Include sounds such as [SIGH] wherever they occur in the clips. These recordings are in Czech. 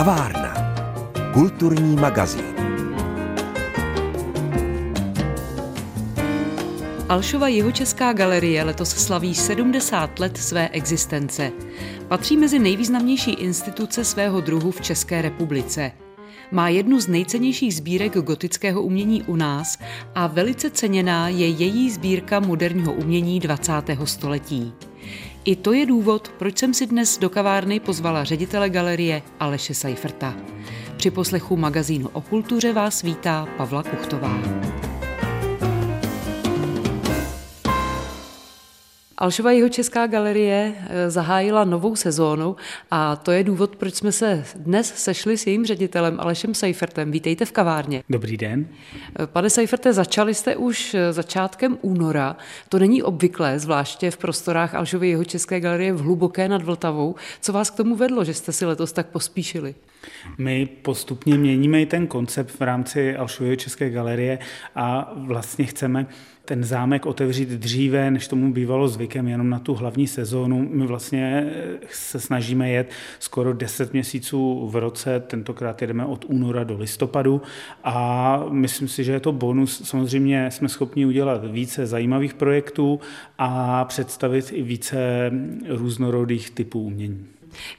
Kavárna. Kulturní magazín. Alšova Jihočeská galerie letos slaví 70 let své existence. Patří mezi nejvýznamnější instituce svého druhu v České republice. Má jednu z nejcennějších sbírek gotického umění u nás a velice ceněná je její sbírka moderního umění 20. století. I to je důvod, proč jsem si dnes do kavárny pozvala ředitele galerie Aleše Seiferta. Při poslechu magazínu o kultuře vás vítá Pavla Kuchtová. Alšova jeho česká galerie eh, zahájila novou sezónu a to je důvod, proč jsme se dnes sešli s jejím ředitelem Alešem Seifertem. Vítejte v kavárně. Dobrý den. Eh, pane Seiferte, začali jste už eh, začátkem února. To není obvyklé, zvláště v prostorách Alšovy jeho české galerie v Hluboké nad Vltavou. Co vás k tomu vedlo, že jste si letos tak pospíšili? My postupně měníme i ten koncept v rámci Alšovy české galerie a vlastně chceme ten zámek otevřít dříve, než tomu bývalo zvykem, jenom na tu hlavní sezónu. My vlastně se snažíme jet skoro 10 měsíců v roce, tentokrát jedeme od února do listopadu a myslím si, že je to bonus. Samozřejmě jsme schopni udělat více zajímavých projektů a představit i více různorodých typů umění.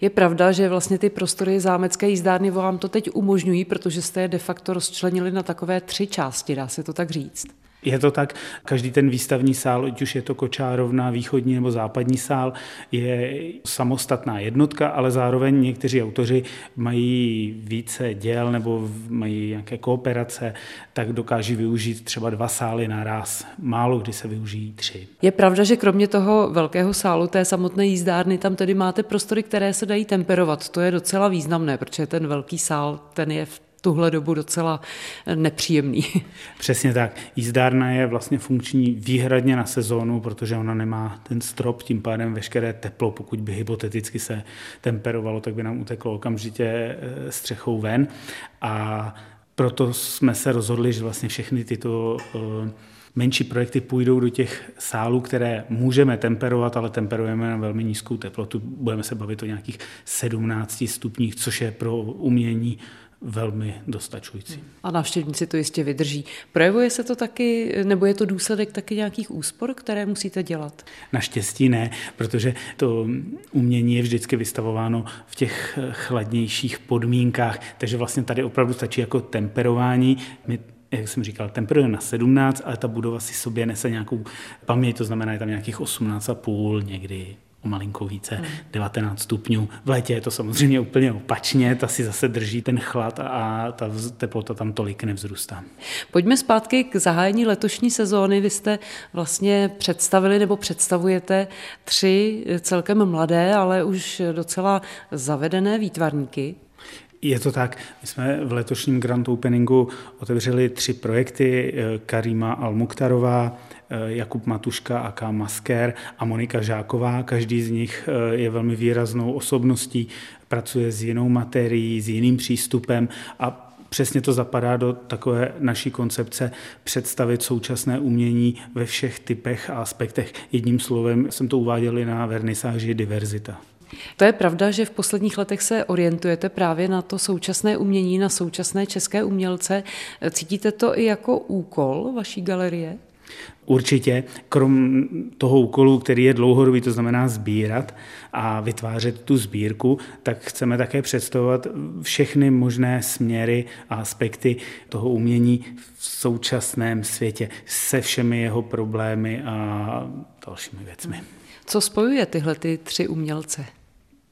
Je pravda, že vlastně ty prostory zámecké jízdárny vám to teď umožňují, protože jste je de facto rozčlenili na takové tři části, dá se to tak říct. Je to tak, každý ten výstavní sál, ať už je to kočárovna, východní nebo západní sál, je samostatná jednotka, ale zároveň někteří autoři mají více děl nebo mají nějaké kooperace, tak dokáží využít třeba dva sály naraz. Málo kdy se využijí tři. Je pravda, že kromě toho velkého sálu, té samotné jízdárny, tam tedy máte prostory, které se dají temperovat. To je docela významné, protože ten velký sál, ten je v tuhle dobu docela nepříjemný. [LAUGHS] Přesně tak. Jízdárna je vlastně funkční výhradně na sezónu, protože ona nemá ten strop, tím pádem veškeré teplo, pokud by hypoteticky se temperovalo, tak by nám uteklo okamžitě eh, střechou ven. A proto jsme se rozhodli, že vlastně všechny tyto eh, menší projekty půjdou do těch sálů, které můžeme temperovat, ale temperujeme na velmi nízkou teplotu. Budeme se bavit o nějakých 17 stupních, což je pro umění velmi dostačující. A návštěvníci to jistě vydrží. Projevuje se to taky, nebo je to důsledek taky nějakých úspor, které musíte dělat? Naštěstí ne, protože to umění je vždycky vystavováno v těch chladnějších podmínkách, takže vlastně tady opravdu stačí jako temperování. My jak jsem říkal, temperuje na 17, ale ta budova si sobě nese nějakou paměť, to znamená, je tam nějakých 18,5 někdy o malinko více, hmm. 19 stupňů. V létě je to samozřejmě úplně opačně, ta si zase drží ten chlad a ta teplota tam tolik nevzrůstá. Pojďme zpátky k zahájení letošní sezóny. Vy jste vlastně představili nebo představujete tři celkem mladé, ale už docela zavedené výtvarníky. Je to tak. My jsme v letošním Grand Openingu otevřeli tři projekty. Eh, Karima Almuktarová, eh, Jakub Matuška a K. Masker a Monika Žáková. Každý z nich eh, je velmi výraznou osobností, pracuje s jinou materií, s jiným přístupem a Přesně to zapadá do takové naší koncepce představit současné umění ve všech typech a aspektech. Jedním slovem jsem to uváděl i na vernisáži diverzita. To je pravda, že v posledních letech se orientujete právě na to současné umění, na současné české umělce. Cítíte to i jako úkol vaší galerie? Určitě, krom toho úkolu, který je dlouhodobý, to znamená sbírat a vytvářet tu sbírku, tak chceme také představovat všechny možné směry a aspekty toho umění v současném světě se všemi jeho problémy a dalšími věcmi. Co spojuje tyhle ty tři umělce?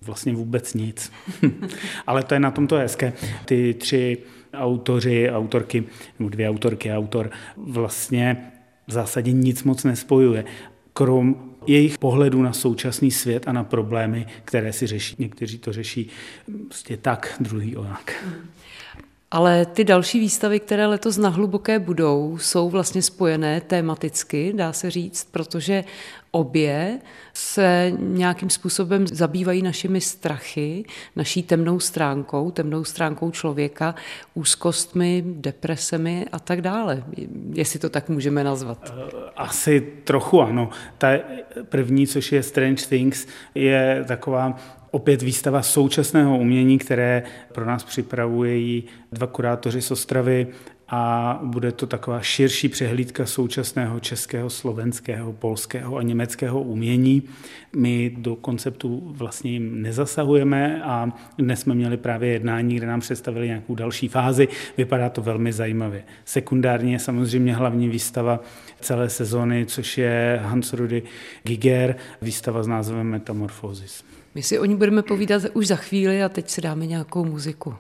Vlastně vůbec nic. [LAUGHS] Ale to je na tom to hezké. Ty tři autoři, autorky, nebo dvě autorky autor vlastně v zásadě nic moc nespojuje, krom jejich pohledu na současný svět a na problémy, které si řeší. Někteří to řeší prostě tak, druhý onak. Ale ty další výstavy, které letos na hluboké budou, jsou vlastně spojené tematicky, dá se říct, protože obě se nějakým způsobem zabývají našimi strachy, naší temnou stránkou, temnou stránkou člověka, úzkostmi, depresemi a tak dále. Jestli to tak můžeme nazvat. Eh, asi trochu ano. Ta první, což je Strange Things, je taková opět výstava současného umění, které pro nás připravují dva kurátoři z Ostravy a bude to taková širší přehlídka současného českého, slovenského, polského a německého umění. My do konceptu vlastně jim nezasahujeme a dnes jsme měli právě jednání, kde nám představili nějakou další fázi. Vypadá to velmi zajímavě. Sekundárně je samozřejmě hlavní výstava celé sezóny, což je Hans Rudy Giger, výstava s názvem Metamorphosis. My si o ní budeme povídat už za chvíli a teď si dáme nějakou muziku.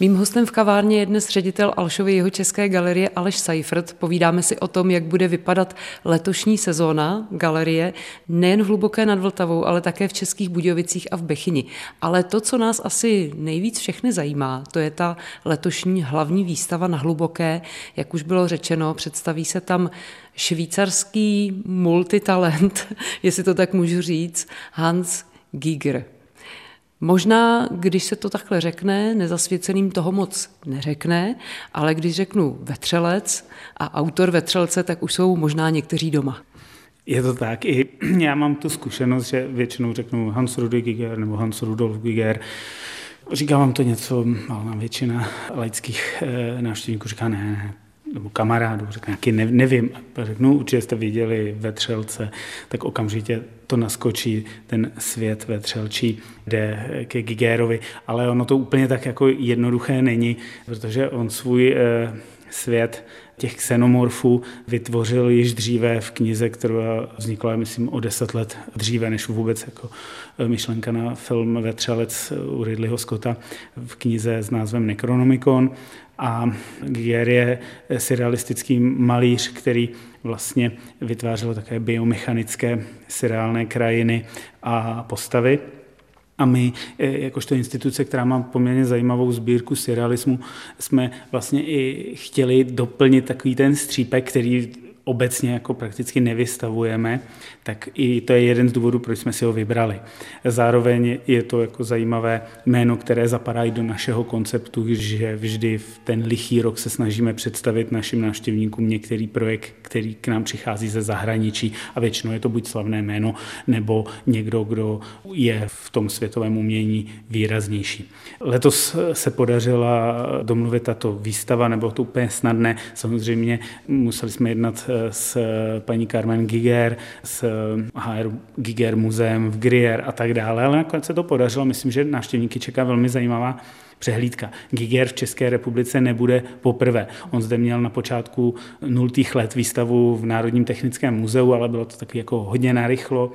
Mým hostem v kavárně je dnes ředitel Alšovy jeho české galerie Aleš Seifert. Povídáme si o tom, jak bude vypadat letošní sezóna galerie, nejen v Hluboké nad Vltavou, ale také v Českých Budějovicích a v Bechyni. Ale to, co nás asi nejvíc všechny zajímá, to je ta letošní hlavní výstava na Hluboké. Jak už bylo řečeno, představí se tam švýcarský multitalent, [LAUGHS] jestli to tak můžu říct, Hans Giger. Možná, když se to takhle řekne, nezasvěceným toho moc neřekne, ale když řeknu vetřelec a autor vetřelce, tak už jsou možná někteří doma. Je to tak. I [CLEARS THROAT] já mám tu zkušenost, že většinou řeknu Hans Rudi Giger nebo Hans Rudolf Giger. Říká vám to něco, malá většina laických eh, návštěvníků říká ne, ne, nebo kamarádů, řekne nějaký, ne, nevím, řeknu, určitě jste viděli ve Třelce, tak okamžitě to naskočí ten svět ve Třelčí, jde ke Gigérovi, ale ono to úplně tak jako jednoduché není, protože on svůj eh, svět těch xenomorfů vytvořil již dříve v knize, která vznikla, myslím, o deset let dříve, než vůbec jako eh, myšlenka na film Vetřelec u Ridleyho Scotta v knize s názvem Necronomicon. A Giger je surrealistický malíř, který vlastně vytvářel také biomechanické surreálné krajiny a postavy. A my, eh, jakožto instituce, která má poměrně zajímavou sbírku surrealismu, jsme vlastně i chtěli doplnit takový ten střípek, který obecně jako prakticky nevystavujeme, tak i to je jeden z důvodů, proč jsme si ho vybrali. Zároveň je to jako zajímavé jméno, které zapadá i do našeho konceptu, že vždy v ten lichý rok se snažíme představit našim návštěvníkům některý projekt, který k nám přichází ze zahraničí a většinou je to buď slavné jméno, nebo někdo, kdo je v tom světovém umění výraznější. Letos se podařila domluvit tato výstava, nebo to úplně snadné. Samozřejmě museli jsme jednat s paní Carmen Giger, s HR Giger muzeem v Grier a tak dále, ale nakonec se to podařilo. Myslím, že návštěvníky čeká velmi zajímavá přehlídka. Giger v České republice nebude poprvé. On zde měl na počátku nultých let výstavu v Národním technickém muzeu, ale bylo to taky jako hodně narychlo.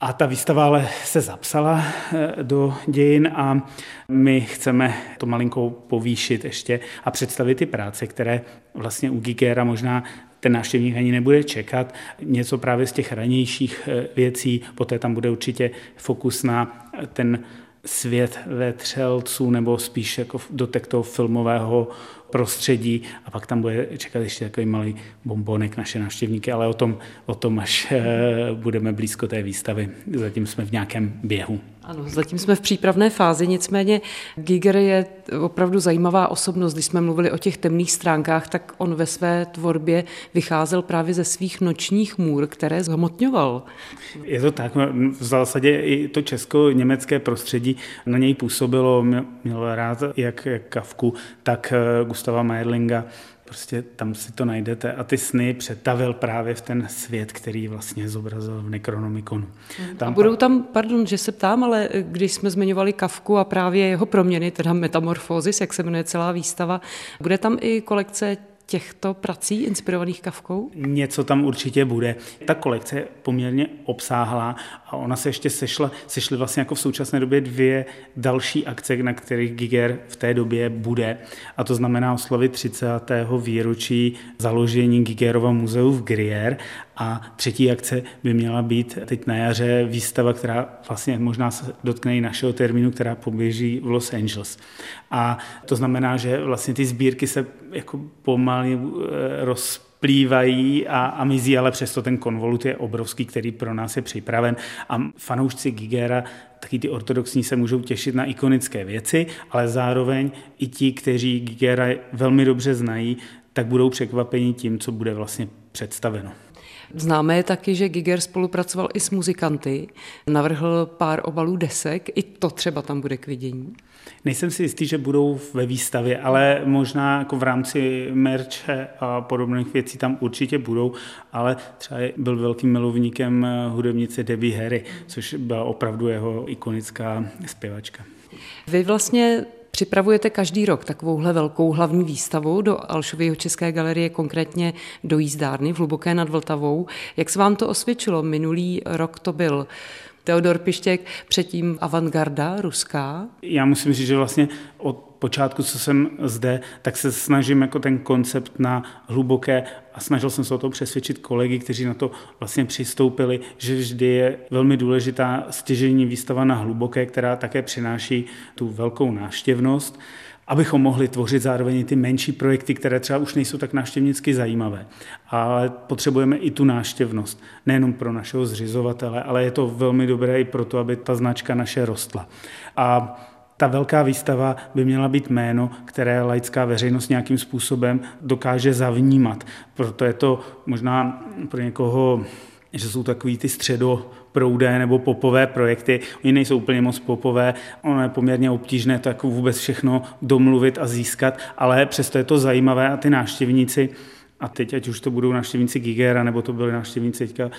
A ta výstava ale se zapsala eh, do dějin a my chceme to malinko povýšit ještě a představit ty práce, které vlastně u Gigera možná ten návštěvník ani nebude čekat. Něco právě z těch ranějších eh, věcí, poté tam bude určitě fokus na ten svět vetřelců nebo spíš jako dotek toho filmového prostředí a pak tam bude čekat ještě takový malý bombonek naše návštěvníky, ale o tom, o tom až eh, budeme blízko té výstavy. Zatím jsme v nějakém běhu. Ano, zatím jsme v přípravné fázi, nicméně Giger je opravdu zajímavá osobnost. Když jsme mluvili o těch temných stránkách, tak on ve své tvorbě vycházel právě ze svých nočních můr, které zhmotňoval. Je to tak, no, v zásadě i to česko-německé prostředí na něj působilo, měl rád jak Kavku, tak eh, Gustava Meierlinga, prostě tam si to najdete a ty sny přetavil právě v ten svět, který vlastně zobrazil v Necronomiconu. Tam a budou tam, pardon, že se ptám, ale když jsme zmiňovali Kavku a právě jeho proměny, teda metamorfózis, jak se jmenuje celá výstava, bude tam i kolekce těchto prací inspirovaných kavkou? Něco tam určitě bude. Ta kolekce je poměrně obsáhlá a ona se ještě sešla, sešly vlastně jako v současné době dvě další akce, na kterých Giger v té době bude. A to znamená oslavit 30. výročí založení Gigerova muzeu v Grier a třetí akce by měla být teď na jaře výstava, která vlastně možná se dotkne i našeho termínu, která poběží v Los Angeles. A to znamená, že vlastně ty sbírky se jako pomalu eh, rozplývají a, a mizí, ale přesto ten konvolut je obrovský, který pro nás je připraven. A fanoušci Gigera, taky ty ortodoxní, se můžou těšit na ikonické věci, ale zároveň i ti, kteří Gigera velmi dobře znají, tak budou překvapeni tím, co bude vlastně představeno. Známe je taky, že Giger spolupracoval i s muzikanty, navrhl pár obalů desek, i to třeba tam bude k vidění. Nejsem si jistý, že budou ve výstavě, ale možná jako v rámci merče a podobných věcí tam určitě budou, ale třeba byl velkým milovníkem hudebnice Debbie Harry, což byla opravdu jeho ikonická zpěvačka. Vy vlastně Připravujete každý rok takovouhle velkou hlavní výstavu do Alšového České galerie, konkrétně do jízdárny v Hluboké nad Vltavou. Jak se vám to osvědčilo? Minulý rok to byl Teodor Pištěk, předtím avantgarda ruská. Já musím říct, že vlastně od počátku, co jsem zde, tak se snažím jako ten koncept na hluboké a snažil jsem se o to přesvědčit kolegy, kteří na to vlastně přistoupili, že vždy je velmi důležitá stěžení výstava na hluboké, která také přináší tu velkou návštěvnost abychom mohli tvořit zároveň ty menší projekty, které třeba už nejsou tak návštěvnicky zajímavé. Ale potřebujeme i tu návštěvnost, nejenom pro našeho zřizovatele, ale je to velmi dobré i pro to, aby ta značka naše rostla. A ta velká výstava by měla být jméno, které laická veřejnost nějakým způsobem dokáže zavnímat. Proto je to možná pro někoho že jsou takový ty středoproudé nebo popové projekty. Oni nejsou úplně moc popové, ono je poměrně obtížné to jako vůbec všechno domluvit a získat, ale přesto je to zajímavé a ty návštěvníci, a teď ať už to budou návštěvníci Gigera, nebo to byli návštěvníci teďka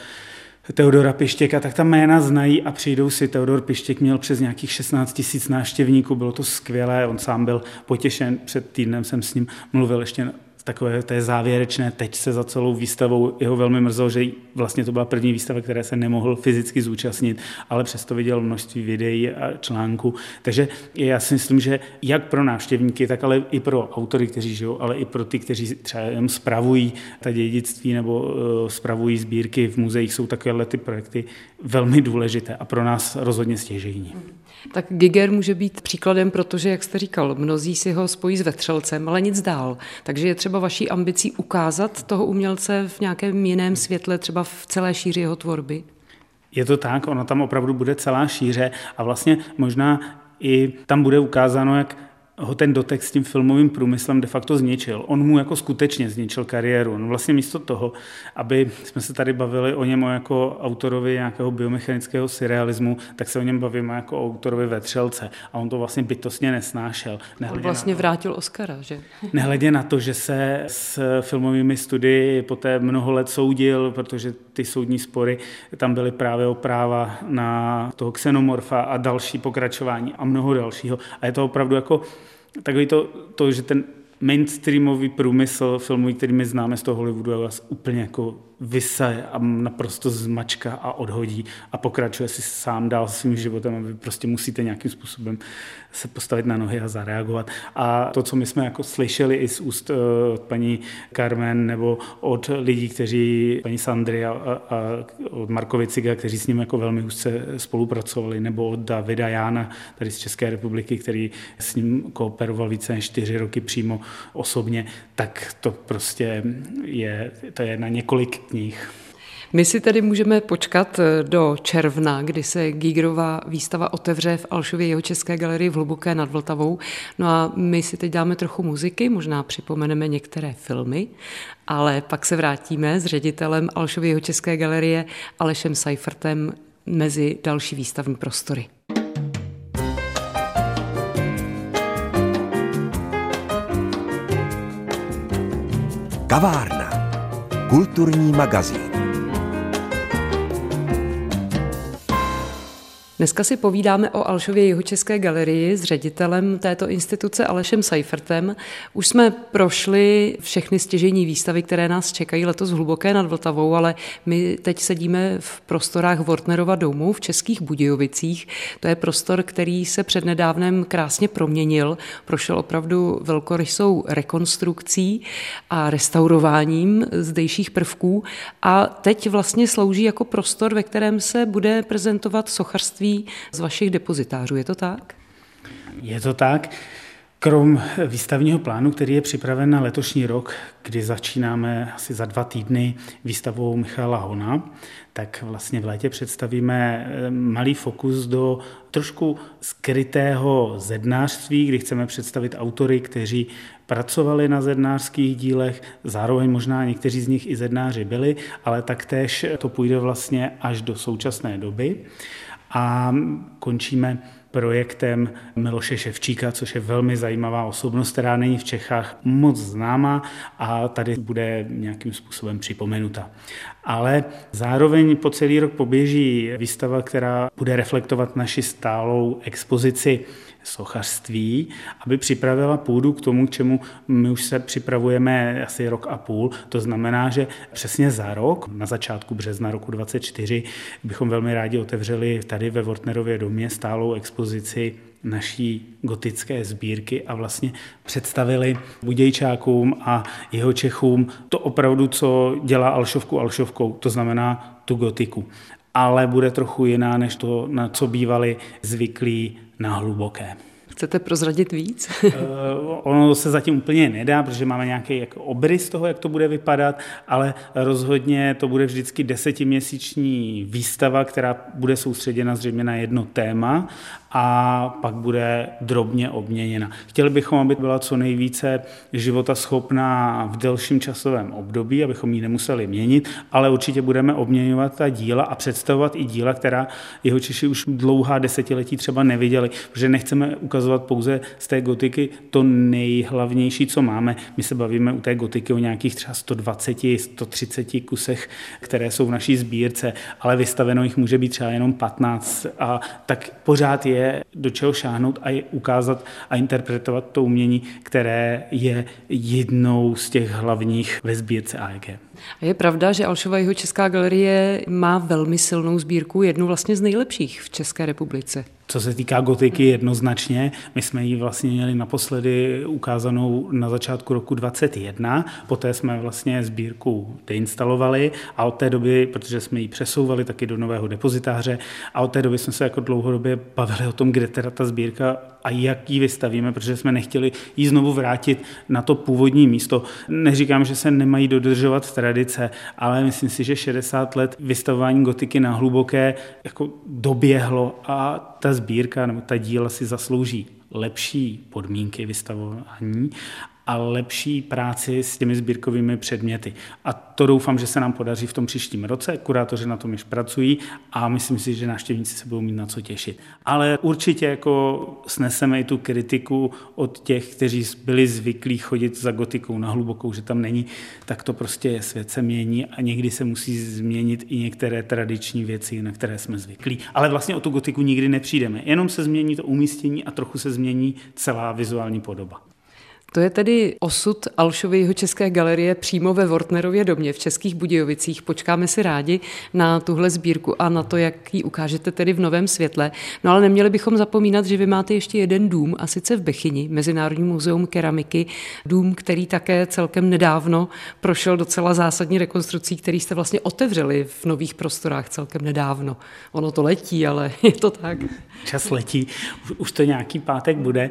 Teodora Pištěka, tak ta jména znají a přijdou si. Teodor Pištěk měl přes nějakých 16 tisíc návštěvníků, bylo to skvělé, on sám byl potěšen, před týdnem jsem s ním mluvil ještě takové té závěrečné se za celou výstavou. Jeho velmi mrzelo, že vlastně to byla první výstava, které se nemohl fyzicky zúčastnit, ale přesto viděl množství videí a článků. Takže já si myslím, že jak pro návštěvníky, tak ale i pro autory, kteří žijou, ale i pro ty, kteří třeba jen spravují ta dědictví nebo uh, spravují sbírky v muzeích, jsou takovéhle ty projekty velmi důležité a pro nás rozhodně stěžejní. Tak Giger může být příkladem, protože, jak jste říkal, mnozí si ho spojí s vetřelcem, ale nic dál. Takže je třeba vaší ambicí ukázat toho umělce v nějakém jiném světle, třeba v celé šíři jeho tvorby? Je to tak, ona tam opravdu bude celá šíře a vlastně možná i tam bude ukázáno, jak ho ten dotek s tím filmovým průmyslem de facto zničil. On mu jako skutečně zničil kariéru. On vlastně místo toho, aby jsme se tady bavili o něm jako autorovi nějakého biomechanického surrealismu, tak se o něm bavíme jako o autorovi vetřelce. A on to vlastně bytostně nesnášel. Nehledě on vlastně to, vrátil Oscara, že? [LAUGHS] Nehledě na to, že se s filmovými studii poté mnoho let soudil, protože ty soudní spory tam byly právě o práva na toho xenomorfa a další pokračování a mnoho dalšího. A je to opravdu jako takový to, to, že ten mainstreamový průmysl filmový, který my známe z toho Hollywoodu, je vás úplně jako vysaje a naprosto zmačka a odhodí a pokračuje si sám dál svým životem a vy prostě musíte nějakým způsobem se postavit na nohy a zareagovat. A to, co my jsme jako slyšeli i z úst uh, paní Carmen nebo od lidí, kteří, paní Sandry a, a, a od Markoviciga, kteří s ním jako velmi úzce spolupracovali, nebo od Davida Jána, tady z České republiky, který s ním kooperoval více než čtyři roky přímo osobně, tak to prostě je, to je na několik knih. My si tedy můžeme počkat eh, do června, kdy se Gigerová výstava otevře v Alšově jeho České galerii v Hluboké nad Vltavou. No a my si teď dáme trochu muziky, možná připomeneme některé filmy, ale pak se vrátíme s ředitelem Alšově jeho České galerie Alešem Seifertem mezi další výstavní prostory. Kavárna. Kulturní magazín. Dneska si povídáme o Alšově Jihočeské galerii s ředitelem této instituce Alešem Seifertem. Už jsme prošli všechny stěžení výstavy, které nás čekají letos hluboké nad Vltavou, ale my teď sedíme v prostorách Wortnerova domu v Českých Budějovicích. To je prostor, který se přednedávnem krásně proměnil, prošel opravdu velkorysou rekonstrukcí a restaurováním zdejších prvků a teď vlastně slouží jako prostor, ve kterém se bude prezentovat sochařství z vašich depozitářů. Je to tak? Je to tak. Krom výstavního plánu, který je připraven na letošní rok, kdy začínáme asi za dva týdny výstavou Michala Hona, tak vlastně v létě představíme eh, malý fokus do trošku skrytého zednářství, kdy chceme představit autory, kteří pracovali na zednářských dílech, zároveň možná někteří z nich i zednáři byli, ale taktéž to půjde vlastně až do současné doby. A končíme projektem Miloše Ševčíka, což je velmi zajímavá osobnost, která není v Čechách moc známá a tady bude nějakým způsobem připomenuta. Ale zároveň po celý rok poběží výstava, která bude reflektovat naši stálou expozici sochařství, aby připravila půdu k tomu, k čemu my už se připravujeme asi rok a půl. To znamená, že přesně za rok, na začátku března roku 2024, bychom velmi rádi otevřeli tady ve Wortnerově domě stálou expozici naší gotické sbírky a vlastně představili Budějčákům a jeho Čechům to opravdu, co dělá Alšovku Alšovkou, to znamená tu gotiku. Ale bude trochu jiná, než to, na co bývali zvyklí na hluboké. Chcete prozradit víc? uh, [LAUGHS] ono se zatím úplně nedá, protože máme nějaký jako obrys toho, jak to bude vypadat, ale rozhodně to bude vždycky desetiměsíční výstava, která bude soustředěna zřejmě na jedno téma a pak bude drobně obměněna. Chtěli bychom, aby byla co nejvíce života schopná v delším časovém období, abychom ji nemuseli měnit, ale určitě budeme obměňovat ta díla a představovat i díla, která jeho Češi už dlouhá desetiletí třeba neviděli, protože nechceme ukazovat pouze z té gotiky to nejhlavnější, co máme. My se bavíme u té gotiky o nějakých třeba 120, 130 kusech, které jsou v naší sbírce, ale vystaveno jich může být třeba jenom 15 a tak pořád je je do čeho šáhnout a je ukázat a interpretovat to umění, které je jednou z těch hlavních ve sbírce AEG. A je pravda, že Alšova jeho Česká galerie má velmi silnou sbírku, jednu vlastně z nejlepších v České republice. Co se týká gotiky jednoznačně, my jsme ji vlastně měli naposledy ukázanou na začátku roku 2021, poté jsme vlastně sbírku deinstalovali a od té doby, protože jsme ji přesouvali taky do nového depozitáře a od té doby jsme se jako dlouhodobě bavili o tom, kde teda ta sbírka a jak ji vystavíme, protože jsme nechtěli ji znovu vrátit na to původní místo. Neříkám, že se nemají dodržovat tradice, ale myslím si, že 60 let vystavování gotiky na hluboké jako doběhlo a ta sbírka nebo ta díla si zaslouží lepší podmínky vystavování a lepší práci s těmi sbírkovými předměty. A to doufám, že se nám podaří v tom příštím roce. Kurátoři na tom již pracují a myslím si, že návštěvníci se budou mít na co těšit. Ale určitě jako sneseme i tu kritiku od těch, kteří byli zvyklí chodit za gotikou na hlubokou, že tam není, tak to prostě svět se mění a někdy se musí změnit i některé tradiční věci, na které jsme zvyklí. Ale vlastně o tu gotiku nikdy nepřijdeme. Jenom se změní to umístění a trochu se změní celá vizuální podoba. To je tedy osud Alšovy jeho České galerie přímo ve Wortnerově domě v Českých Budějovicích. Počkáme si rádi na tuhle sbírku a na to, jak ji ukážete tedy v novém světle. No ale neměli bychom zapomínat, že vy máte ještě jeden dům, a sice v Bechyni, Mezinárodní muzeum keramiky, dům, který také celkem nedávno prošel docela zásadní rekonstrukcí, který jste vlastně otevřeli v nových prostorách celkem nedávno. Ono to letí, ale [LAUGHS] je to tak. Čas letí, už to nějaký pátek bude.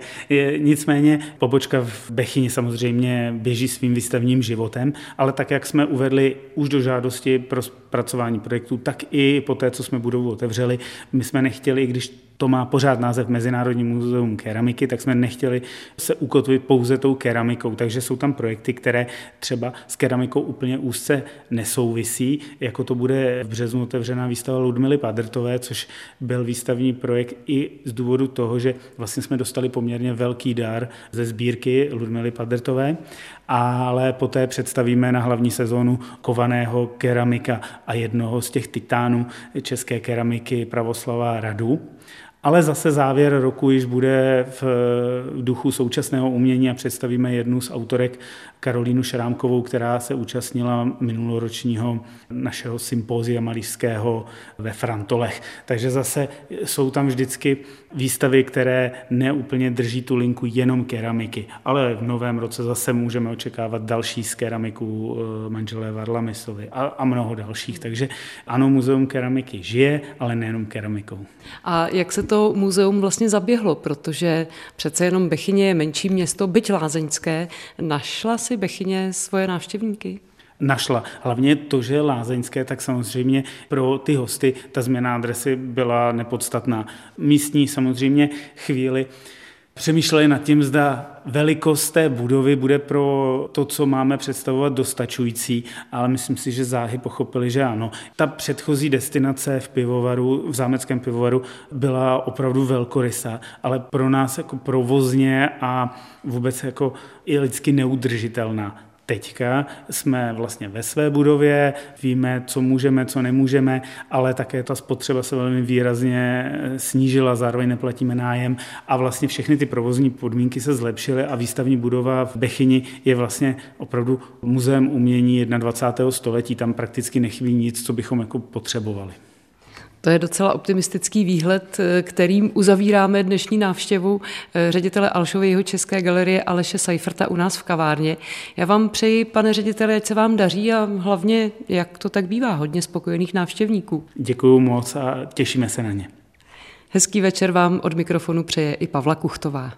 Nicméně pobočka v Bechyni samozřejmě běží svým výstavním životem, ale tak, jak jsme uvedli už do žádosti pro zpracování projektu, tak i po té, co jsme budovu otevřeli, my jsme nechtěli, když to má pořád název Mezinárodní muzeum keramiky, tak jsme nechtěli se ukotvit pouze tou keramikou. Takže jsou tam projekty, které třeba s keramikou úplně úzce nesouvisí, jako to bude v březnu otevřená výstava Ludmily Padrtové, což byl výstavní projekt i z důvodu toho, že vlastně jsme dostali poměrně velký dar ze sbírky Ludmily Padrtové, ale poté představíme na hlavní sezónu kovaného keramika a jednoho z těch titánů české keramiky Pravoslava Radu. Ale zase závěr roku již bude v duchu současného umění a představíme jednu z autorek Karolínu Šrámkovou, která se účastnila minuloročního našeho sympózia malířského ve Frantolech. Takže zase jsou tam vždycky výstavy, které neúplně drží tu linku jenom keramiky, ale v novém roce zase můžeme očekávat další z keramiků eh, manželé Varlamisovi a, a mnoho dalších. Takže ano, muzeum keramiky žije, ale nejenom keramikou. A jak se to muzeum vlastně zaběhlo, protože přece jenom Bechyně je menší město, byť lázeňské. Našla si Bechyně svoje návštěvníky? našla. Hlavně to, že lázeňské, tak samozřejmě pro ty hosty ta změna adresy byla nepodstatná. Místní samozřejmě chvíli přemýšleli nad tím, zda velikost té budovy bude pro to, co máme představovat, dostačující, ale myslím si, že záhy pochopili, že ano. Ta předchozí destinace v pivovaru, v zámeckém pivovaru, byla opravdu velkorysá, ale pro nás jako provozně a vůbec jako i lidsky neudržitelná. Teďka jsme vlastně ve své budově, víme, co můžeme, co nemůžeme, ale také ta spotřeba se velmi výrazně snížila, zároveň neplatíme nájem a vlastně všechny ty provozní podmínky se zlepšily a výstavní budova v Bechyni je vlastně opravdu muzeum umění 21. století. Tam prakticky nechybí nic, co bychom jako potřebovali. To je docela optimistický výhled, eh, kterým uzavíráme dnešní návštěvu eh, ředitele Alšovy jeho České galerie Aleše Seiferta u nás v kavárně. Já vám přeji, pane řediteli, ať se vám daří a hlavně, jak to tak bývá, hodně spokojených návštěvníků. Děkuji moc a těšíme se na ně. Hezký večer vám od mikrofonu přeje i Pavla Kuchtová.